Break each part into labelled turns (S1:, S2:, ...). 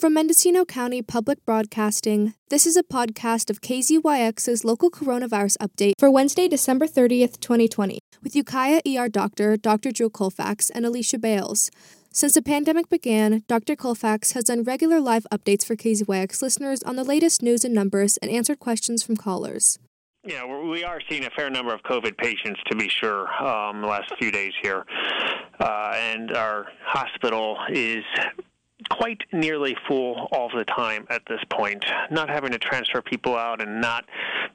S1: From Mendocino County Public Broadcasting, this is a podcast of KZYX's local coronavirus update for Wednesday, December 30th, 2020, with Ukiah ER doctor, Dr. Drew Colfax, and Alicia Bales. Since the pandemic began, Dr. Colfax has done regular live updates for KZYX listeners on the latest news and numbers and answered questions from callers.
S2: Yeah, we are seeing a fair number of COVID patients, to be sure, um, the last few days here. Uh, and our hospital is quite nearly full all the time at this point. Not having to transfer people out and not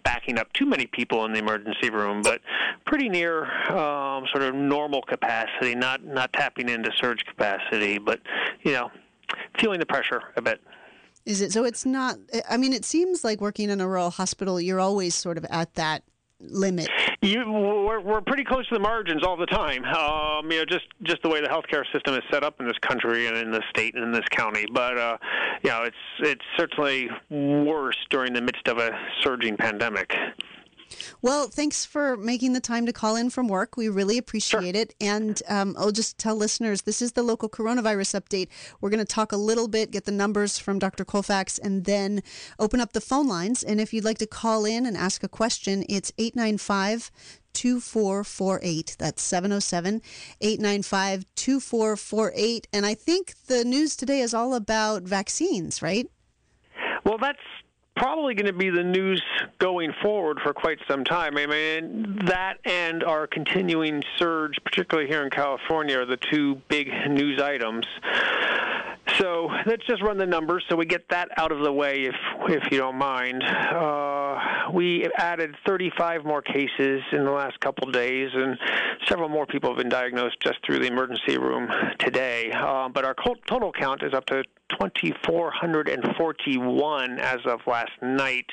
S2: backing up too many people in the emergency room, but pretty near um, sort of normal capacity. Not not tapping into surge capacity, but you know, feeling the pressure a bit.
S3: Is it so? It's not. I mean, it seems like working in a rural hospital, you're always sort of at that limit?
S2: You, we're, we're pretty close to the margins all the time. Um, you know, just just the way the healthcare system is set up in this country and in the state and in this county. But uh, you know, it's it's certainly worse during the midst of a surging pandemic.
S3: Well, thanks for making the time to call in from work. We really appreciate
S2: sure.
S3: it. And um, I'll just tell listeners this is the local coronavirus update. We're going to talk a little bit, get the numbers from Dr. Colfax, and then open up the phone lines. And if you'd like to call in and ask a question, it's 895 2448. That's 707 895 2448. And I think the news today is all about vaccines, right?
S2: Well, that's probably going to be the news going forward for quite some time. I mean, that and our continuing surge, particularly here in California, are the two big news items. So let's just run the numbers so we get that out of the way, if if you don't mind. Uh, we added 35 more cases in the last couple days, and several more people have been diagnosed just through the emergency room today. Uh, but our total count is up to 2,441 as of last night.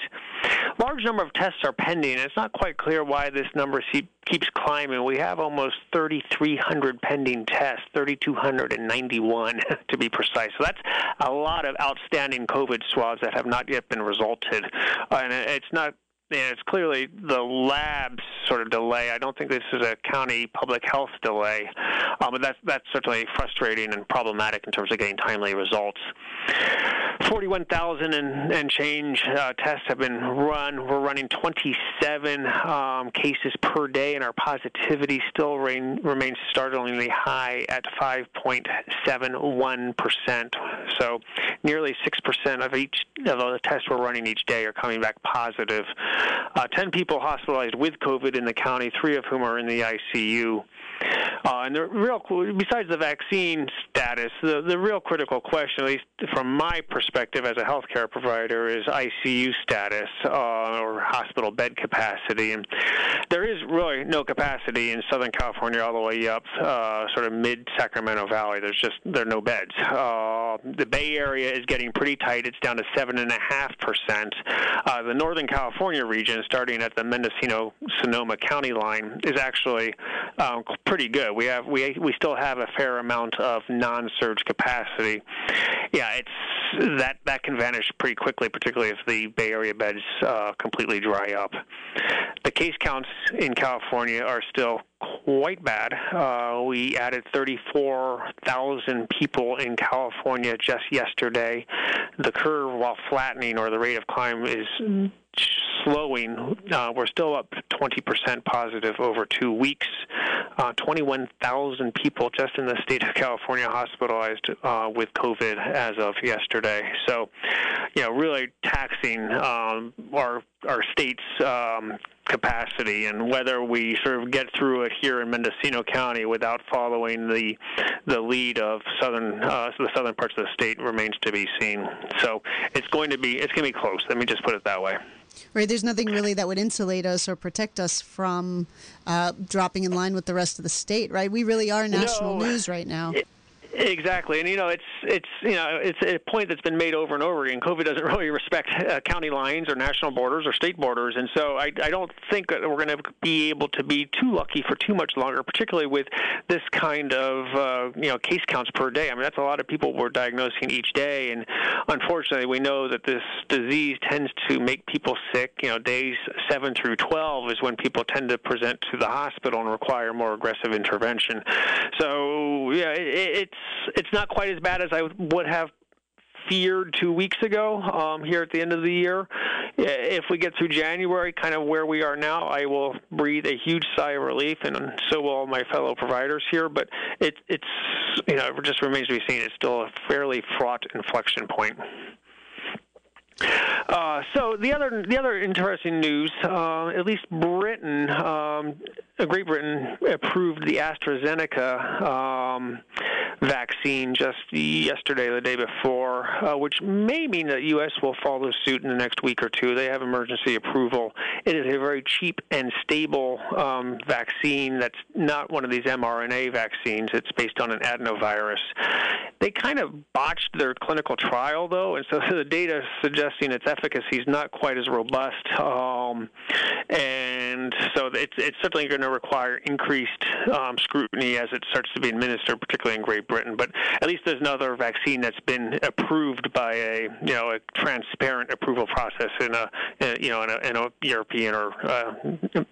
S2: Large number of tests are pending. It's not quite clear why this number keeps climbing. We have almost 3,300 pending tests, 3,291 to be precise. So that's a lot of outstanding COVID swabs that have not yet been resulted. And it's not and it's clearly the lab's sort of delay. I don't think this is a county public health delay, um, but that's that's certainly frustrating and problematic in terms of getting timely results. 41,000 and, and change uh, tests have been run. We're running 27 um, cases per day, and our positivity still rain, remains startlingly high at 5.71%. So nearly 6% of each of the tests we're running each day are coming back positive. Uh, 10 people hospitalized with COVID in the county, three of whom are in the ICU. Uh, and the real, besides the vaccine status, the, the real critical question, at least from my perspective as a healthcare provider, is ICU status uh, or hospital bed capacity. And there is really no capacity in Southern California all the way up, uh, sort of mid Sacramento Valley. There's just there are no beds. Uh, the Bay Area is getting pretty tight. It's down to seven and a half percent. Uh, the Northern California region, starting at the Mendocino Sonoma County line, is actually um, pretty good. We have we we still have a fair amount of non-surge capacity. Yeah, it's that that can vanish pretty quickly, particularly if the Bay Area beds uh, completely dry up. The case counts in California are still quite bad. Uh, we added 34,000 people in California just yesterday. The curve, while flattening or the rate of climb, is slowing. Uh, we're still up 20% positive over two weeks. Uh, 21,000 people just in the state of California hospitalized uh, with COVID as of yesterday. So, you know, really taxing um, our our state's um, capacity and whether we sort of get through it here in Mendocino County without following the the lead of southern uh, the southern parts of the state remains to be seen. So it's going to be it's going to be close. Let me just put it that way.
S3: Right. There's nothing really that would insulate us or protect us from uh, dropping in line with the rest of the state. Right. We really are national
S2: no,
S3: news right now.
S2: It, Exactly, and you know it's it's you know it's a point that's been made over and over again. COVID doesn't really respect uh, county lines or national borders or state borders, and so I, I don't think that we're going to be able to be too lucky for too much longer, particularly with this kind of uh, you know case counts per day. I mean that's a lot of people we're diagnosing each day, and unfortunately we know that this disease tends to make people sick. You know, days seven through twelve is when people tend to present to the hospital and require more aggressive intervention. So yeah, it, it's it's not quite as bad as I would have feared two weeks ago um, here at the end of the year. If we get through January, kind of where we are now, I will breathe a huge sigh of relief, and so will my fellow providers here. But it, it's you know it just remains to be seen. It's still a fairly fraught inflection point. Uh, so the other the other interesting news, uh, at least Britain, um, Great Britain approved the AstraZeneca um, vaccine just yesterday, the day before, uh, which may mean that the U.S. will follow suit in the next week or two. They have emergency approval. It is a very cheap and stable um, vaccine that's not one of these mRNA vaccines. It's based on an adenovirus. They kind of botched their clinical trial, though, and so the data suggesting its efficacy is not quite as robust. Um, and so it's, it's certainly going to require increased um, scrutiny as it starts to be administered, particularly in Great Britain. But at least there's another vaccine that's been approved by a you know a transparent approval process in a, in, you know in a, in a European or uh,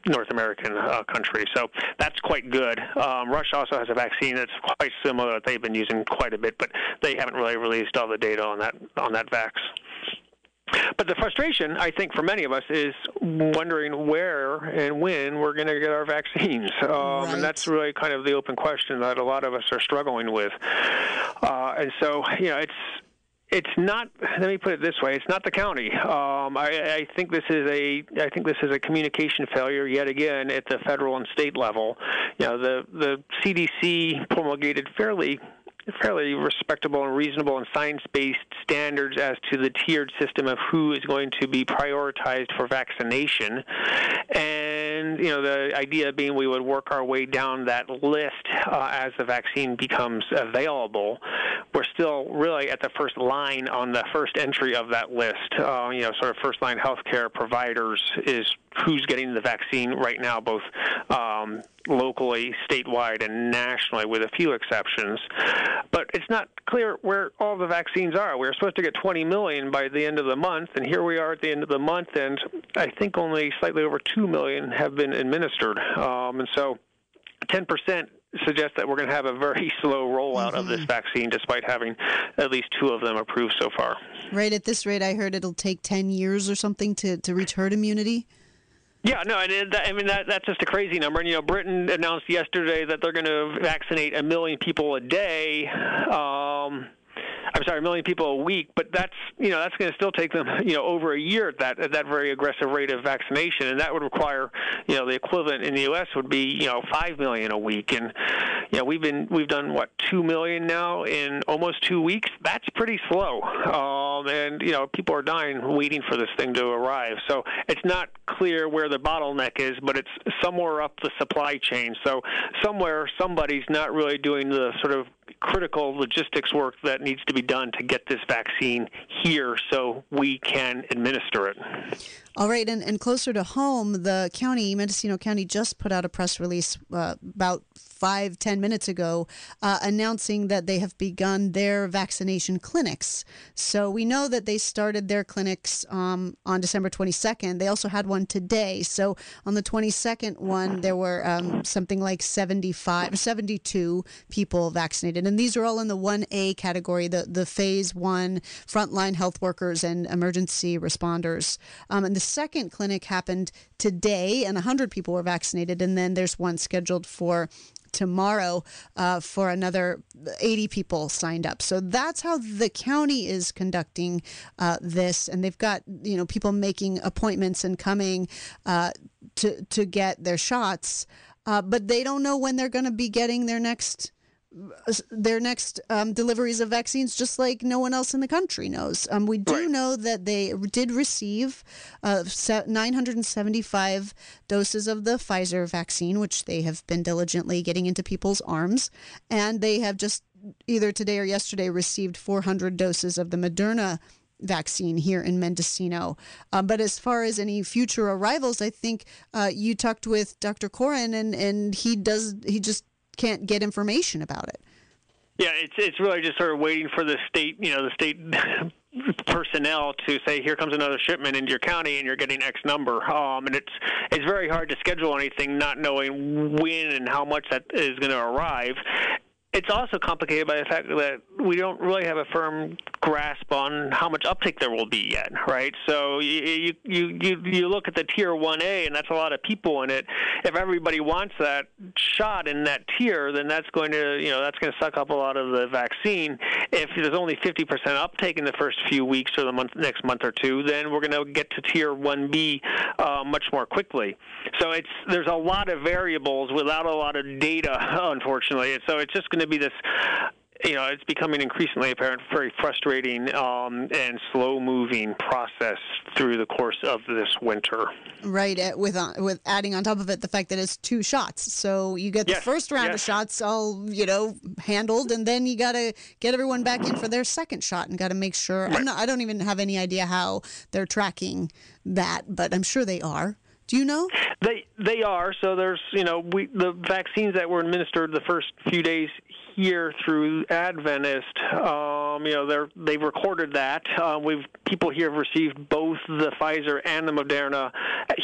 S2: North American uh, country. So that's quite good. Um, Russia also has a vaccine that's quite similar that they've been using quite a bit, but they haven't really released all the data on that on that vax. But the frustration, I think, for many of us is wondering where and when we're going to get our vaccines. Um, right. And that's really kind of the open question that a lot of us are struggling with. Uh, and so, you know, it's it's not. Let me put it this way: it's not the county. Um, I, I think this is a. I think this is a communication failure yet again at the federal and state level. You know, the the CDC promulgated fairly fairly respectable and reasonable and science-based standards as to the tiered system of who is going to be prioritized for vaccination. And you know, the idea being we would work our way down that list uh, as the vaccine becomes available. We're still really at the first line on the first entry of that list. Uh, you know, sort of first-line healthcare providers is who's getting the vaccine right now, both um, locally, statewide, and nationally, with a few exceptions. But it's not clear where all the vaccines are. We were supposed to get 20 million by the end of the month, and here we are at the end of the month, and I think only slightly over 2 million have been administered. Um, and so 10% suggests that we're going to have a very slow rollout mm-hmm. of this mm-hmm. vaccine, despite having at least two of them approved so far.
S3: Right at this rate, I heard it'll take 10 years or something to, to reach herd immunity.
S2: Yeah, no, and that, I mean that that's just a crazy number. And you know, Britain announced yesterday that they're going to vaccinate a million people a day. Um, I'm sorry, a million people a week, but that's you know that's going to still take them you know over a year at that at that very aggressive rate of vaccination, and that would require you know the equivalent in the U.S. would be you know five million a week, and you know we've been we've done what two million now in almost two weeks. That's pretty slow, um, and you know people are dying waiting for this thing to arrive. So it's not clear where the bottleneck is, but it's somewhere up the supply chain. So somewhere somebody's not really doing the sort of critical logistics work that needs to be done to get this vaccine here so we can administer it.
S3: All right, and, and closer to home, the county, Mendocino County, just put out a press release uh, about five, ten minutes ago, uh, announcing that they have begun their vaccination clinics. So we know that they started their clinics um, on December 22nd. They also had one today. So on the 22nd one, there were um, something like 75, 72 people vaccinated. And these are all in the 1A category, the, the phase one frontline health workers and emergency responders. Um, and the second clinic happened today, and 100 people were vaccinated. And then there's one scheduled for tomorrow uh, for another 80 people signed up. So that's how the county is conducting uh, this, and they've got you know people making appointments and coming uh, to to get their shots, uh, but they don't know when they're going to be getting their next their next um, deliveries of vaccines, just like no one else in the country knows. Um, we do right. know that they did receive uh, 975 doses of the Pfizer vaccine, which they have been diligently getting into people's arms, and they have just either today or yesterday received 400 doses of the Moderna vaccine here in Mendocino. Um, but as far as any future arrivals, I think uh, you talked with Dr. Coren, and, and he does he just can't get information about it.
S2: Yeah, it's it's really just sort of waiting for the state, you know, the state personnel to say, here comes another shipment into your county, and you're getting X number. Um, and it's it's very hard to schedule anything, not knowing when and how much that is going to arrive. It's also complicated by the fact that we don't really have a firm grasp on how much uptake there will be yet, right? So you you you you look at the tier 1A, and that's a lot of people in it. If everybody wants that shot in that tier, then that's going to you know that's going to suck up a lot of the vaccine. If there's only 50% uptake in the first few weeks or the month, next month or two, then we're going to get to tier 1B uh, much more quickly. So it's there's a lot of variables without a lot of data, unfortunately. So it's just going to be this you know, it's becoming increasingly apparent, very frustrating um, and slow-moving process through the course of this winter.
S3: Right, uh, with uh, with adding on top of it the fact that it's two shots, so you get the
S2: yes,
S3: first round
S2: yes.
S3: of shots all you know handled, and then you got to get everyone back in for their second shot, and got to make sure.
S2: Right.
S3: Not, i don't even have any idea how they're tracking that, but I'm sure they are. Do you know?
S2: They they are. So there's you know we the vaccines that were administered the first few days here through Adventist. Um, you know they're they've recorded that. Uh, we've people here have received both the Pfizer and the Moderna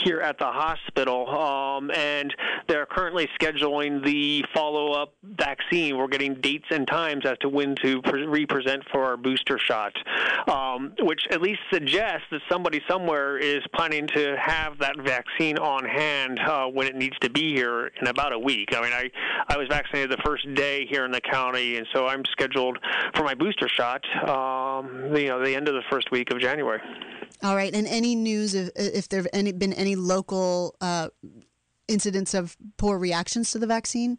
S2: here at the hospital, um, and they're currently scheduling the follow-up vaccine. We're getting dates and times as to when to pre- represent for our booster shot, um, which at least suggests that somebody somewhere is planning to have that vaccine on hand uh, when it needs to be here in about a week. I mean, I I was vaccinated the first day here in the county, and so I'm scheduled for my booster shot. Um, you know, the end of the first week of January.
S3: All right, and any news if if there've any been any local uh, incidents of poor reactions to the vaccine?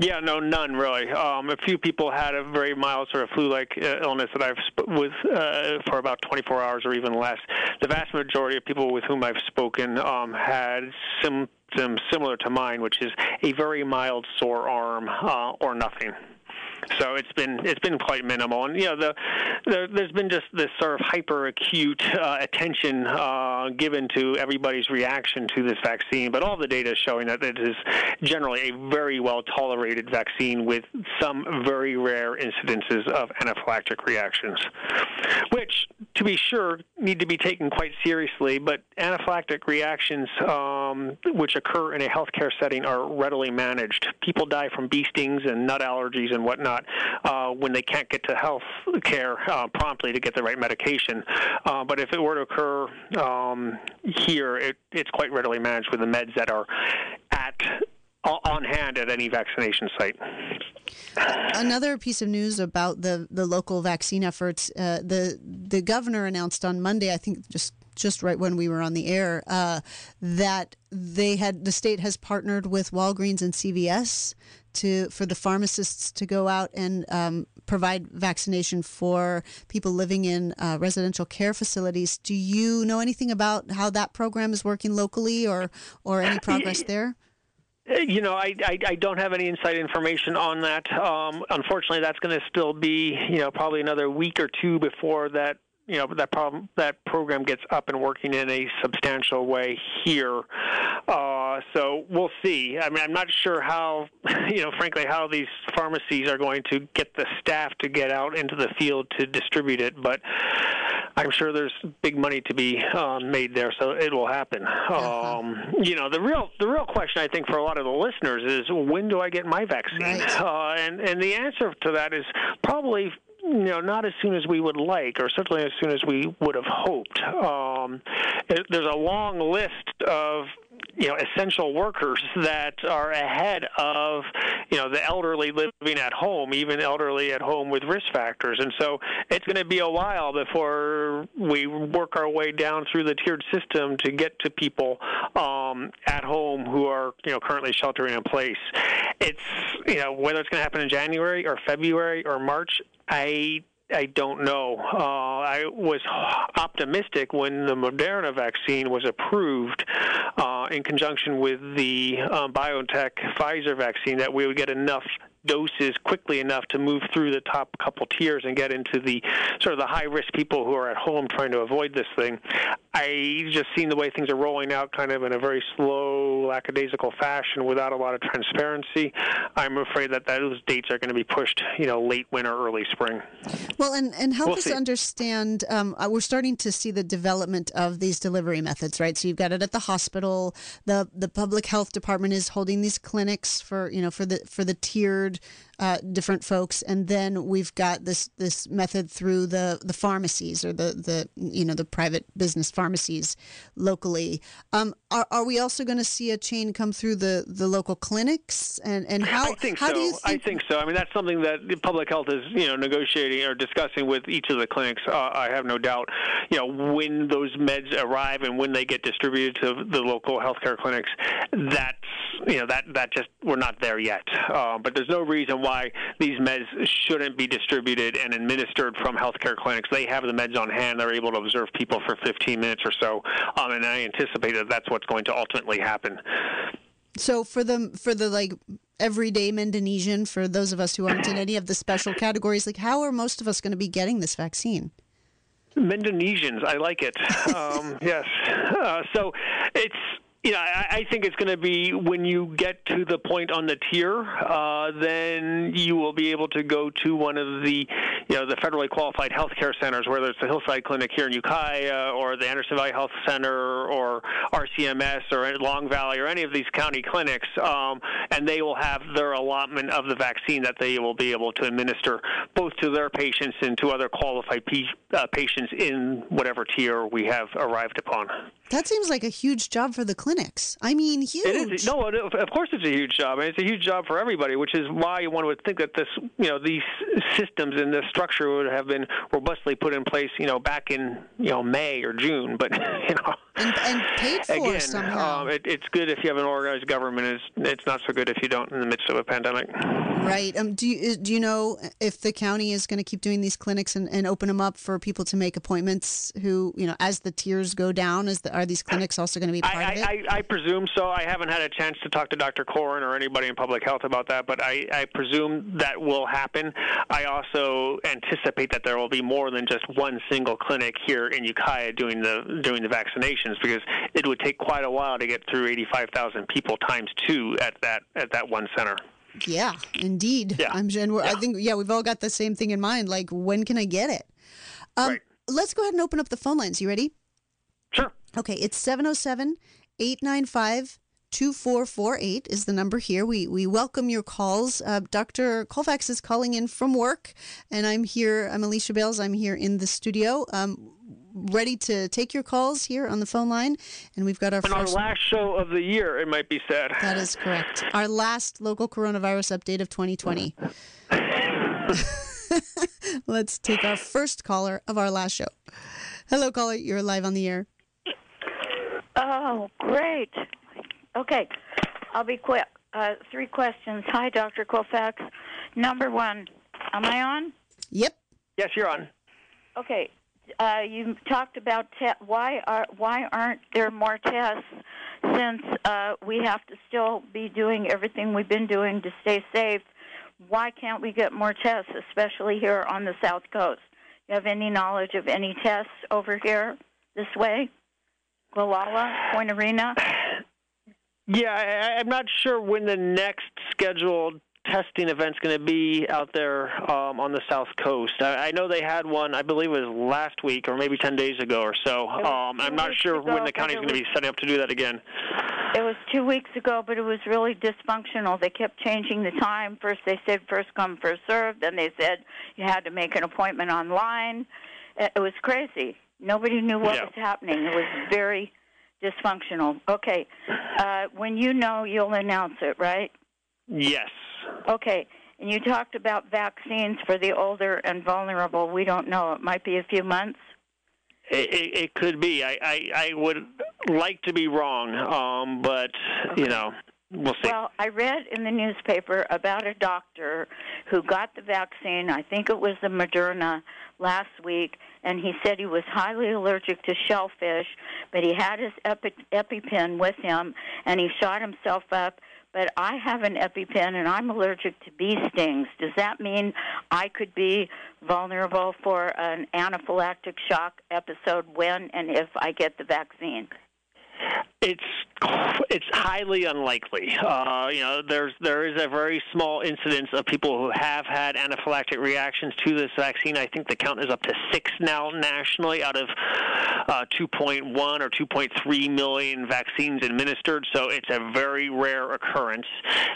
S2: Yeah, no, none really. Um, a few people had a very mild sort of flu-like uh, illness that I've sp- with uh, for about 24 hours or even less. The vast majority of people with whom I've spoken um, had similar to mine, which is a very mild sore arm uh, or nothing. So it's been it's been quite minimal, and you know the, the there's been just this sort of hyper acute uh, attention uh, given to everybody's reaction to this vaccine. But all the data is showing that it is generally a very well tolerated vaccine with some very rare incidences of anaphylactic reactions, which, to be sure, need to be taken quite seriously. But anaphylactic reactions, um, which occur in a healthcare setting, are readily managed. People die from bee stings and nut allergies and whatnot uh, when they can't get to health care uh, promptly to get the right medication. Uh, but if it were to occur um, here, it, it's quite readily managed with the meds that are at on hand at any vaccination site.
S3: Another piece of news about the, the local vaccine efforts: uh, the the governor announced on Monday, I think just just right when we were on the air, uh, that they had the state has partnered with Walgreens and CVS to for the pharmacists to go out and um, provide vaccination for people living in uh, residential care facilities. Do you know anything about how that program is working locally, or or any progress there?
S2: You know, I, I, I don't have any inside information on that. Um, unfortunately, that's going to still be you know probably another week or two before that you know that problem that program gets up and working in a substantial way here. Uh, so we'll see. I mean, I'm not sure how, you know, frankly, how these pharmacies are going to get the staff to get out into the field to distribute it, but I'm sure there's big money to be um, made there, so it will happen. Uh-huh. Um, you know, the real the real question I think for a lot of the listeners is when do I get my vaccine?
S3: Right.
S2: Uh, and and the answer to that is probably you know, not as soon as we would like, or certainly as soon as we would have hoped. Um, it, there's a long list of you know essential workers that are ahead of you know the elderly living at home, even elderly at home with risk factors, and so it's going to be a while before we work our way down through the tiered system to get to people um, at home who are you know currently sheltering in place. It's you know whether it's going to happen in January or February or March. I I don't know. Uh, I was optimistic when the Moderna vaccine was approved uh, in conjunction with the um, BioNTech Pfizer vaccine that we would get enough doses quickly enough to move through the top couple tiers and get into the sort of the high risk people who are at home trying to avoid this thing. I just seen the way things are rolling out kind of in a very slow, lackadaisical fashion without a lot of transparency. I'm afraid that those dates are going to be pushed, you know, late winter, early spring.
S3: Well, and, and help
S2: We'll
S3: us
S2: see.
S3: understand. Um, uh, we're starting to see the development of these delivery methods, right? So you've got it at the hospital. the The public health department is holding these clinics for you know for the for the tiered registered uh, different folks, and then we've got this this method through the the pharmacies or the the you know the private business pharmacies locally. Um, are, are we also going to see a chain come through the, the local clinics? And and how
S2: I think
S3: how
S2: so.
S3: do you think?
S2: I think so. I mean, that's something that public health is you know negotiating or discussing with each of the clinics. Uh, I have no doubt. You know, when those meds arrive and when they get distributed to the local healthcare clinics, that's you know that that just we're not there yet. Uh, but there's no reason why these meds shouldn't be distributed and administered from healthcare clinics. They have the meds on hand. They're able to observe people for 15 minutes or so, um, and I anticipate that that's what's going to ultimately happen.
S3: So for the for the like everyday Mendonesian, for those of us who aren't in any of the special categories, like how are most of us going to be getting this vaccine?
S2: Mendonesians, I like it. Um, yes. Uh, so it's you know, I, I think it's going to be when you get to the point on the tier, uh, then you will be able to go to one of the, you know, the federally qualified healthcare centers, whether it's the Hillside Clinic here in Ukiah or the Anderson Valley Health Center or RCMS or Long Valley or any of these county clinics, um, and they will have their allotment of the vaccine that they will be able to administer both to their patients and to other qualified p- uh, patients in whatever tier we have arrived upon.
S3: That seems like a huge job for the clinics. I mean, huge.
S2: It is no, of course it's a huge job, and it's a huge job for everybody. Which is why one would think that this, you know, these systems and this structure would have been robustly put in place, you know, back in you know May or June. But you know,
S3: and, and paid for
S2: again,
S3: somehow.
S2: Um, it, it's good if you have an organized government. It's it's not so good if you don't in the midst of a pandemic.
S3: Right. Um. Do you do you know if the county is going to keep doing these clinics and, and open them up for people to make appointments? Who you know, as the tiers go down, is the, are these clinics also going to be part
S2: I,
S3: of it?
S2: I, I, presume so. I haven't had a chance to talk to Dr. Coren or anybody in public health about that, but I, I presume that will happen. I also anticipate that there will be more than just one single clinic here in Ukiah doing the doing the because it would take quite a while to get through 85,000 people times two at that at that one center.
S3: Yeah, indeed.
S2: Yeah.
S3: I'm we're,
S2: Yeah.
S3: I think yeah, we've all got the same thing in mind. Like, when can I get it? Um,
S2: Right.
S3: Let's go ahead and open up the phone lines. You ready?
S2: Sure.
S3: Okay, it's 707 895 2448 is the number here. We we welcome your calls. Uh, Dr. Colfax is calling in from work, and I'm here. I'm Alicia Bales. I'm here in the studio. Um, ready to take your calls here on the phone line. And we've got our
S2: And our last show of the year, it might be said.
S3: that is correct. Our last local coronavirus update of 2020. Let's take our first caller of our last show. Hello, caller. You're live on the air.
S4: Oh, great. Okay, I'll be quick. Uh, three questions. Hi, Dr. Colfax. Number one, am I on?
S3: Yep.
S2: Yes, you're on.
S4: Okay, uh, you talked about te- why are why aren't there more tests since uh, we have to still be doing everything we've been doing to stay safe. Why can't we get more tests, especially here on the South Coast? You have any knowledge of any tests over here this way? Gualala, Point Arena?
S2: Yeah, I, I'm not sure when the next scheduled testing event's going to be out there um, on the South Coast. I, I know they had one, I believe it was last week or maybe 10 days ago or so. Um, I'm not sure
S4: ago,
S2: when the county's going to be setting up to do that again.
S4: It was two weeks ago, but it was really dysfunctional. They kept changing the time. First, they said first come, first served. Then they said you had to make an appointment online. It it was crazy. Nobody knew what
S2: Yeah.
S4: was happening. It was very dysfunctional. Okay, uh, when you know, you'll announce it, right?
S2: Yes.
S4: Okay. And you talked about vaccines for the older and vulnerable. We don't know. It might be a few months.
S2: It, it, it could be. I, I, I would like to be wrong, um, but, you know, we'll see.
S4: Well, I read in the newspaper about a doctor who got the vaccine. I think it was the Moderna last week, and he said he was highly allergic to shellfish, but he had his epi- EpiPen with him, and he shot himself up. But I have an EpiPen, and I'm allergic to bee stings. Does that mean I could be vulnerable for an anaphylactic shock episode when and if I get the vaccine?
S2: It's it's highly unlikely. Uh, you know, there's there is a very small incidence of people who have had anaphylactic reactions to this vaccine. I think the count is up to six now nationally out of uh, 2.1 or 2.3 million vaccines administered. So it's a very rare occurrence.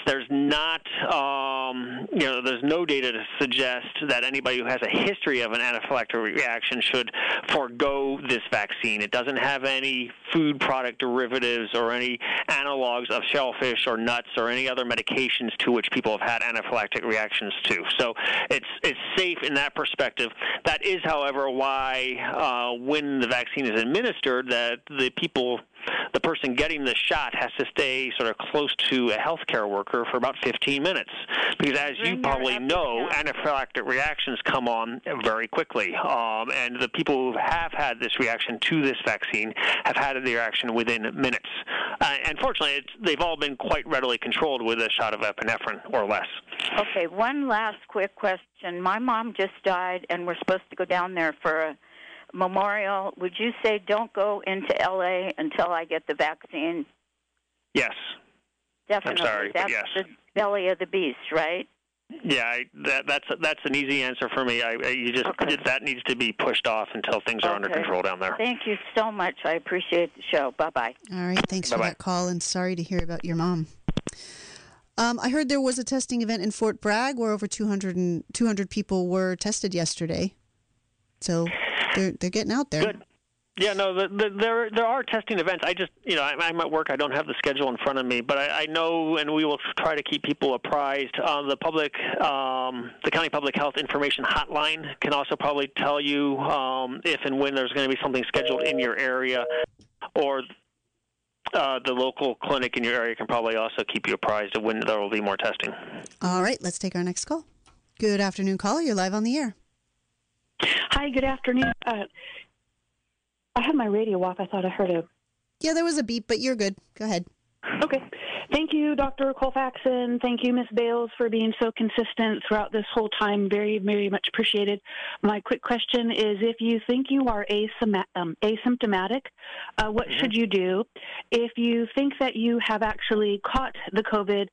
S2: There's not, um, you know, there's no data to suggest that anybody who has a history of an anaphylactic reaction should forego this vaccine. It doesn't have any food product derivatives or any analogs of shellfish or nuts or any other medications to which people have had anaphylactic reactions to. So it's it's safe in that perspective. That is, however, why uh, when the vaccine is administered, that the people the person getting the shot has to stay sort of close to a healthcare worker for about 15 minutes. Because as you probably know anaphylactic reactions come on very quickly. Um, and the people who have had this reaction to this vaccine have had the reaction within minutes. Uh, and fortunately they've all been quite readily controlled with a shot of epinephrine or less.
S4: Okay one last quick question. My mom just died and we're supposed to go down there for a memorial, would you say don't go into LA until I get the vaccine?
S2: Yes.
S4: Definitely.
S2: I'm sorry,
S4: that's
S2: yes.
S4: the belly of the beast, right?
S2: Yeah, I, that, that's that's an easy answer for me. I, I you just
S4: Okay.
S2: that needs to be pushed off until things are under control down there.
S4: Thank you so much. I appreciate the show. Bye bye.
S3: All right, thanks for
S2: Bye-bye.
S3: that call, and sorry to hear about your mom. Um, I heard there was a testing event in Fort Bragg where over 200, and, 200 people were tested yesterday. So they're they're getting out there.
S2: Good. Yeah, no, the, the, there there are testing events. I just, you know, I, I'm at work. I don't have the schedule in front of me, but I, I know, and we will try to keep people apprised. Uh, the public, um, the county public health information hotline can also probably tell you um, if and when there's going to be something scheduled in your area, or uh, the local clinic in your area can probably also keep you apprised of when there will be more testing.
S3: All right, let's take our next call. Good afternoon, caller. You're live on the air.
S5: Hi, good afternoon. Uh, I had my radio off. I thought I heard a.
S3: Yeah, there was a beep, but you're good. Go ahead.
S5: Okay. Thank you, Dr. Colfax, and thank you, Miss Bales, for being so consistent throughout this whole time. Very, very much appreciated. My quick question is if you think you are um, asymptomatic, uh, what should you do? If you think that you have actually caught the COVID,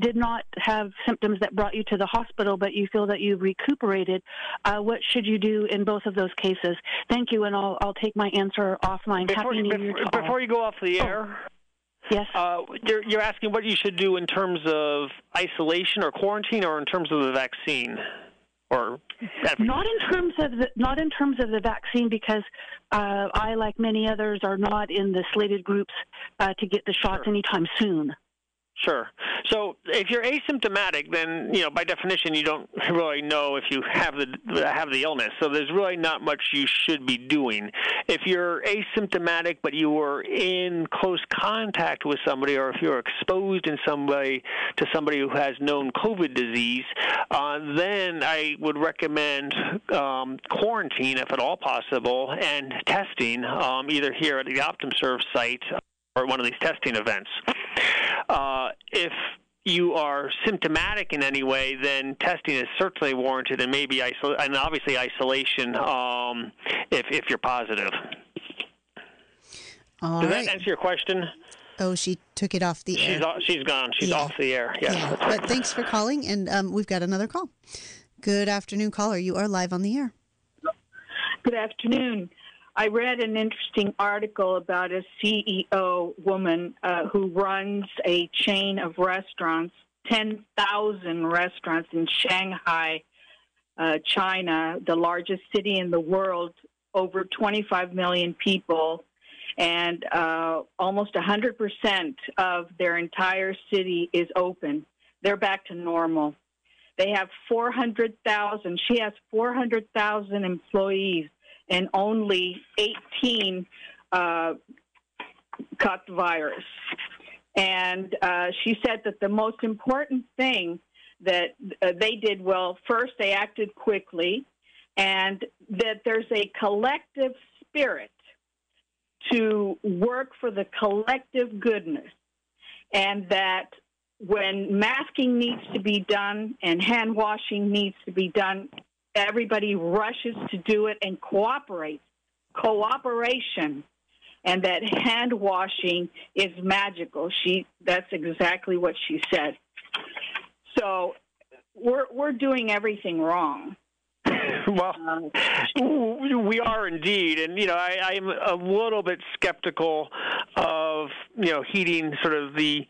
S5: did not have symptoms that brought you to the hospital, but you feel that you've recuperated, uh, what should you do in both of those cases? Thank you, and I'll, I'll take my answer offline.
S2: Before,
S5: Happy New Year
S2: before,
S5: all.
S2: before you go off the
S5: Oh. Yes.
S2: uh, you're, you're asking what you should do in terms of isolation or quarantine, or in terms of the vaccine, or
S5: Not in terms of the not in terms of the vaccine, because uh, I, like many others, are not in the slated groups uh, to get the shots anytime soon.
S2: Sure. So if you're asymptomatic, then you know by definition you don't really know if you have the have the illness. So there's really not much you should be doing. If you're asymptomatic but you were in close contact with somebody, or if you're exposed in some way to somebody who has known COVID disease, uh, then I would recommend um, quarantine if at all possible and testing um, either here at the OptumServe site or one of these testing events. Uh, if you are symptomatic in any way, then testing is certainly warranted, and maybe isol- and obviously isolation um, if if you're positive.
S3: All
S2: Does
S3: right.
S2: that answer your question?
S3: Oh, she took it off the air.
S2: She's off, she's gone. She's
S3: Yeah.
S2: off the air. Yes.
S3: yeah, but thanks for calling, and um, we've got another call. Good afternoon, caller. You are live on the air.
S6: Good afternoon. I read an interesting article about a CEO woman uh, who runs a chain of restaurants, 10,000 restaurants in Shanghai, uh, China, the largest city in the world, over 25 million people, and uh, almost 100% of their entire city is open. They're back to normal. They have 400,000, she has 400,000 employees and only 18 uh, caught the virus. And uh, she said that the most important thing that uh, they did well, first, they acted quickly, and that there's a collective spirit to work for the collective goodness, and that when masking needs to be done and hand washing needs to be done, everybody rushes to do it and cooperates. Cooperation and that hand washing is magical. She that's exactly what she said. So we're we're doing everything wrong.
S2: well, we are indeed, and you know, I, I'm a little bit skeptical of you know heeding sort of the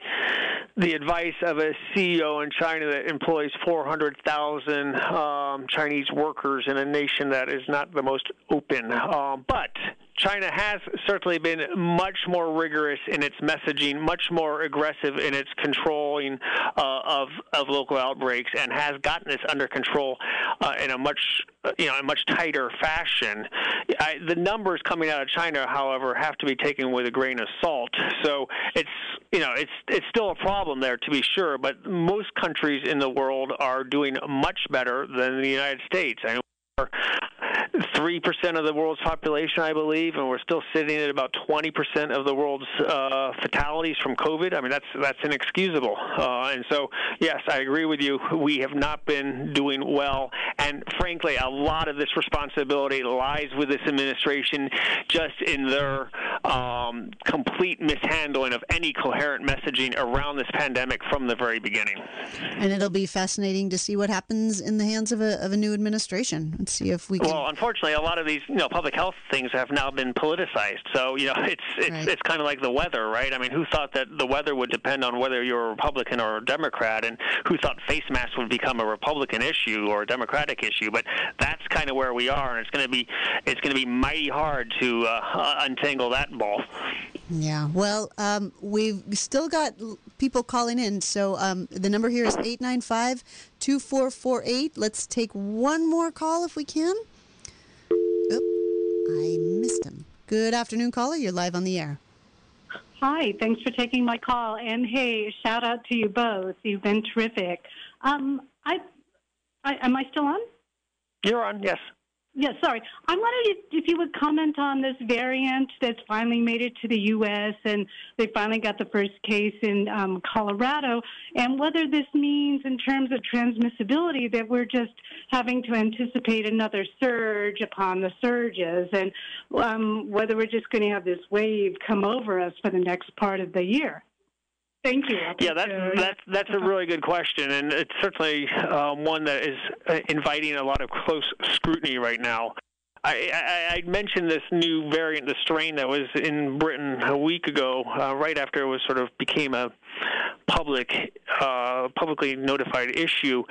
S2: the advice of a CEO in China that employs 400,000 um, Chinese workers in a nation that is not the most open. Um, but China has certainly been much more rigorous in its messaging, much more aggressive in its controlling uh, of of local outbreaks, and has gotten this under control uh, in a much you know a much tighter fashion. I, the numbers coming out of China, however, have to be taken with a grain of salt. So it's you know it's it's still a problem there to be sure, but most countries in the world are doing much better than the United States. I three percent of the world's population, I believe, and we're still sitting at about twenty percent of the world's uh, fatalities from COVID. I mean, that's that's inexcusable. Uh, and so, yes, I agree with you. We have not been doing well, and frankly, a lot of this responsibility lies with this administration, just in their um, complete mishandling of any coherent messaging around this pandemic from the very beginning.
S3: And it'll be fascinating to see what happens in the hands of a of a new administration and see if we can.
S2: Well, unfortunately, a lot of these you know public health things have now been politicized. So you know it's it's right. it's kind of like the weather, right? I mean, who thought that the weather would depend on whether you're a Republican or a Democrat, and who thought face masks would become a Republican issue or a Democratic issue? But that's kind of where we are, and it's going to be it's going to be mighty hard to uh, untangle that ball.
S3: Yeah. Well, um, we've still got people calling in. So um, the number here is 895 2448. Let's take one more call if we can. Oop, I missed him. Good afternoon, caller. You're live on the air.
S7: Hi, thanks for taking my call. And hey, shout out to you both. You've been terrific. Um, I, I, am I still on?
S2: You're on, yes.
S7: Yes, sorry. I wondered if, if you would comment on this variant that's finally made it to the U.S. and they finally got the first case in um, Colorado, and whether this means, in terms of transmissibility, that we're just having to anticipate another surge upon the surges, and um, whether we're just going to have this wave come over us for the next part of the year. Thank you.
S2: Yeah, that's that's that's a really good question, and it's certainly um, one that is uh, inviting a lot of close scrutiny right now. I, I, I mentioned this new variant, the strain that was in Britain a week ago, uh, right after it was sort of became a public, uh, publicly notified issue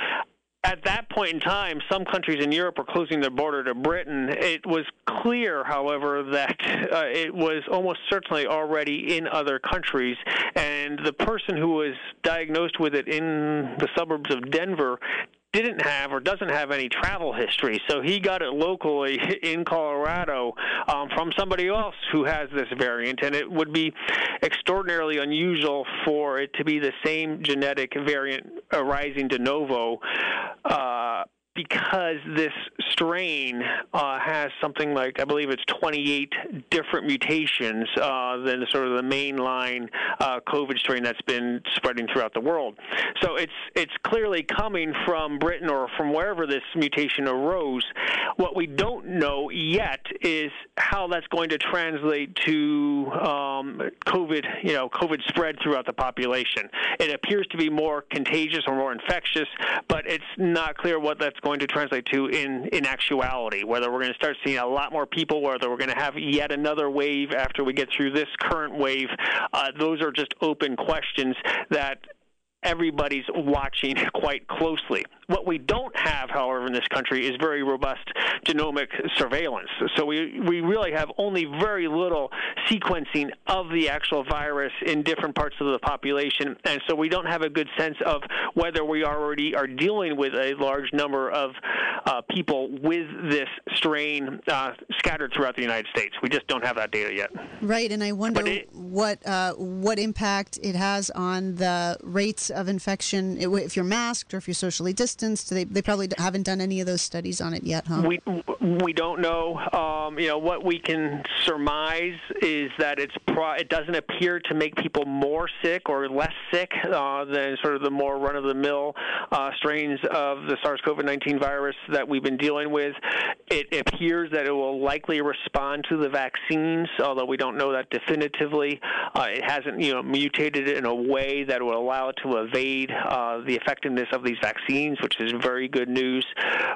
S2: at that point in time, some countries in Europe were closing their border to Britain. It was clear, however, that uh, it was almost certainly already in other countries. And the person who was diagnosed with it in the suburbs of Denver didn't have or doesn't have any travel history. So he got it locally in Colorado um, from somebody else who has this variant, and it would be extraordinarily unusual for it to be the same genetic variant arising de novo. Uh, because this strain uh, has something like I believe it's 28 different mutations uh, than sort of the mainline uh, COVID strain that's been spreading throughout the world. So it's it's clearly coming from Britain or from wherever this mutation arose. What we don't know yet is how that's going to translate to um, COVID, you know, COVID spread throughout the population. It appears to be more contagious or more infectious, but it's not clear what that's going to translate to in, in actuality, whether we're going to start seeing a lot more people, whether we're going to have yet another wave after we get through this current wave. Uh, those are just open questions that everybody's watching quite closely. What we don't have, however, in this country is very robust genomic surveillance. So we, we really have only very little sequencing of the actual virus in different parts of the population. And so we don't have a good sense of whether we already are dealing with a large number of uh, people with this strain uh, scattered throughout the United States. We just don't have that data yet.
S3: Right. And I wonder it, what, uh, what impact it has on the rates of infection if you're masked or if you're socially distanced. They, they probably haven't done any of those studies on it yet, huh?
S2: We, we don't know. Um, you know what we can surmise is that it's pro- it doesn't appear to make people more sick or less sick uh, than sort of the more run-of-the-mill uh, strains of the SARS-CoV-19 virus that we've been dealing with. It appears that it will likely respond to the vaccines, although we don't know that definitively. Uh, it hasn't you know mutated in a way that would allow it to evade uh, the effectiveness of these vaccines, which is very good news.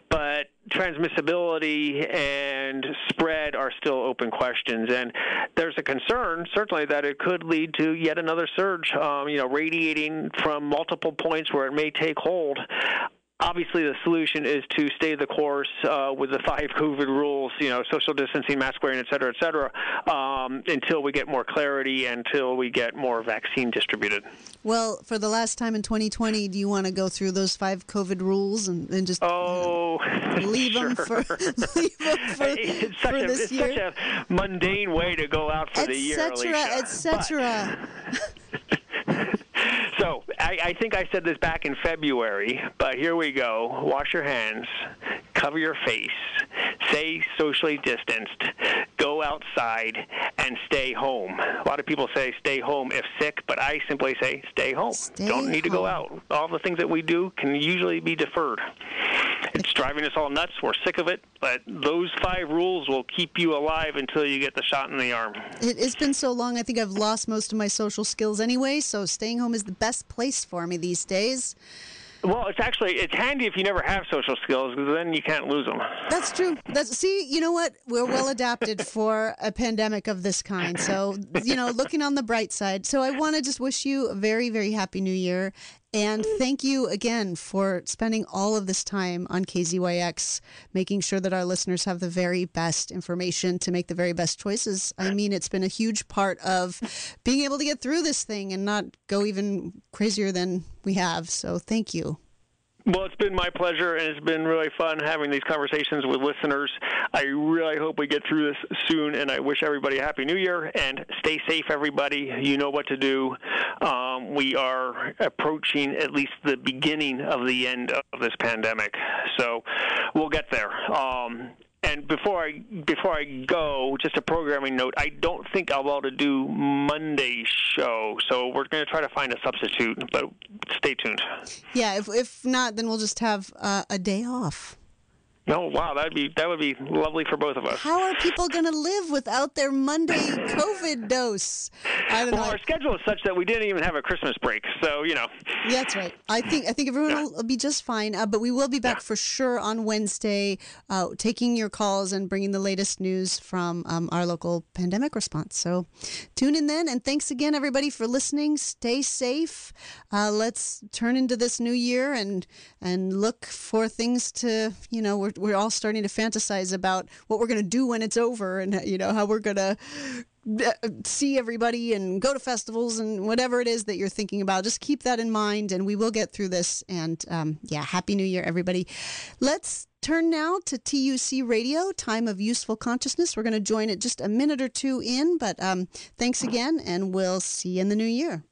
S2: But transmissibility and spread are still open questions, and there's a concern certainly that it could lead to yet another surge. Um, you know, radiating from multiple points where it may take hold obviously the solution is to stay the course uh, with the five COVID rules, you know, social distancing, mask wearing, et cetera, et cetera, um, until we get more clarity, until we get more vaccine distributed.
S3: Well, for the last time in 2020, do you want to go through those five COVID rules and, and just
S2: oh,
S3: leave
S2: sure.
S3: them for, leave them for,
S2: it's such
S3: for
S2: a,
S3: this
S2: it's
S3: year?
S2: such a mundane way to go out for
S3: Et
S2: the year,
S3: cetera,
S2: Alicia. So I, I think I said this back in February, but here we go. Wash your hands, cover your face, stay socially distanced, go outside, and stay home. A lot of people say stay home if sick, but I simply say stay home.
S3: Stay
S2: Don't need to go out. All the things that we do can usually be deferred. It's driving us all nuts. We're sick of it, but those five rules will keep you alive until you get the shot in the arm.
S3: It's been so long. I think I've lost most of my social skills anyway. So staying home is the best place for me these days.
S2: Well, it's actually it's handy if you never have social skills because then you can't lose them.
S3: That's true. That's see, you know what? We're well adapted for a pandemic of this kind. So, you know, looking on the bright side. So, I want to just wish you a very, very happy new year. And thank you again for spending all of this time on KZYX, making sure that our listeners have the very best information to make the very best choices. I mean, it's been a huge part of being able to get through this thing and not go even crazier than we have. So, thank you.
S2: Well, it's been my pleasure, and it's been really fun having these conversations with listeners. I really hope we get through this soon, and I wish everybody a happy new year and stay safe, everybody. You know what to do. Um, we are approaching at least the beginning of the end of this pandemic, so we'll get there. Um, and before I before I go, just a programming note. I don't think I'll be able to do Monday's show, so we're going to try to find a substitute. But stay tuned.
S3: Yeah, if, if not, then we'll just have uh, a day off.
S2: No, wow, that'd be that would be lovely for both of us.
S3: How are people going to live without their Monday COVID dose? I don't
S2: Well,
S3: know.
S2: our schedule is such that we didn't even have a Christmas break, so you know.
S3: Yeah, that's right. I think I think everyone
S2: Yeah.
S3: will be just fine. Uh, but we will be back
S2: Yeah.
S3: for sure on Wednesday, uh, taking your calls and bringing the latest news from um, our local pandemic response. So tune in then, and thanks again, everybody, for listening. Stay safe. Uh, let's turn into this new year and and look for things to you know we're we're all starting to fantasize about what we're going to do when it's over, and you know how we're going to uh, see everybody and go to festivals and whatever it is that you're thinking about. Just keep that in mind, and we will get through this. And um, yeah, happy New Year, everybody. Let's turn now to TUC Radio, Time of Useful Consciousness. We're going to join it just a minute or two in, but um, thanks again, and we'll see you in the new year.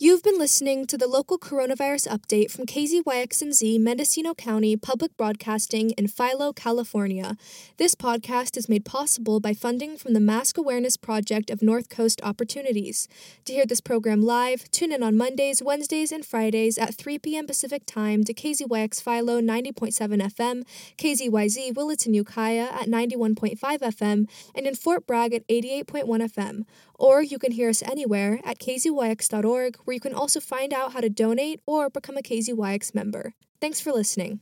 S1: You've been listening to the local coronavirus update from KZYX&Z Mendocino County Public Broadcasting in Philo, California. This podcast is made possible by funding from the Mask Awareness Project of North Coast Opportunities. To hear this program live, tune in on Mondays, Wednesdays, and Fridays at 3 p.m. Pacific Time to KZYX Philo 90.7 FM, KZYZ Willits and Ukiah at 91.5 FM, and in Fort Bragg at 88.1 FM. Or you can hear us anywhere at kzyx.org, where you can also find out how to donate or become a KZYX member. Thanks for listening.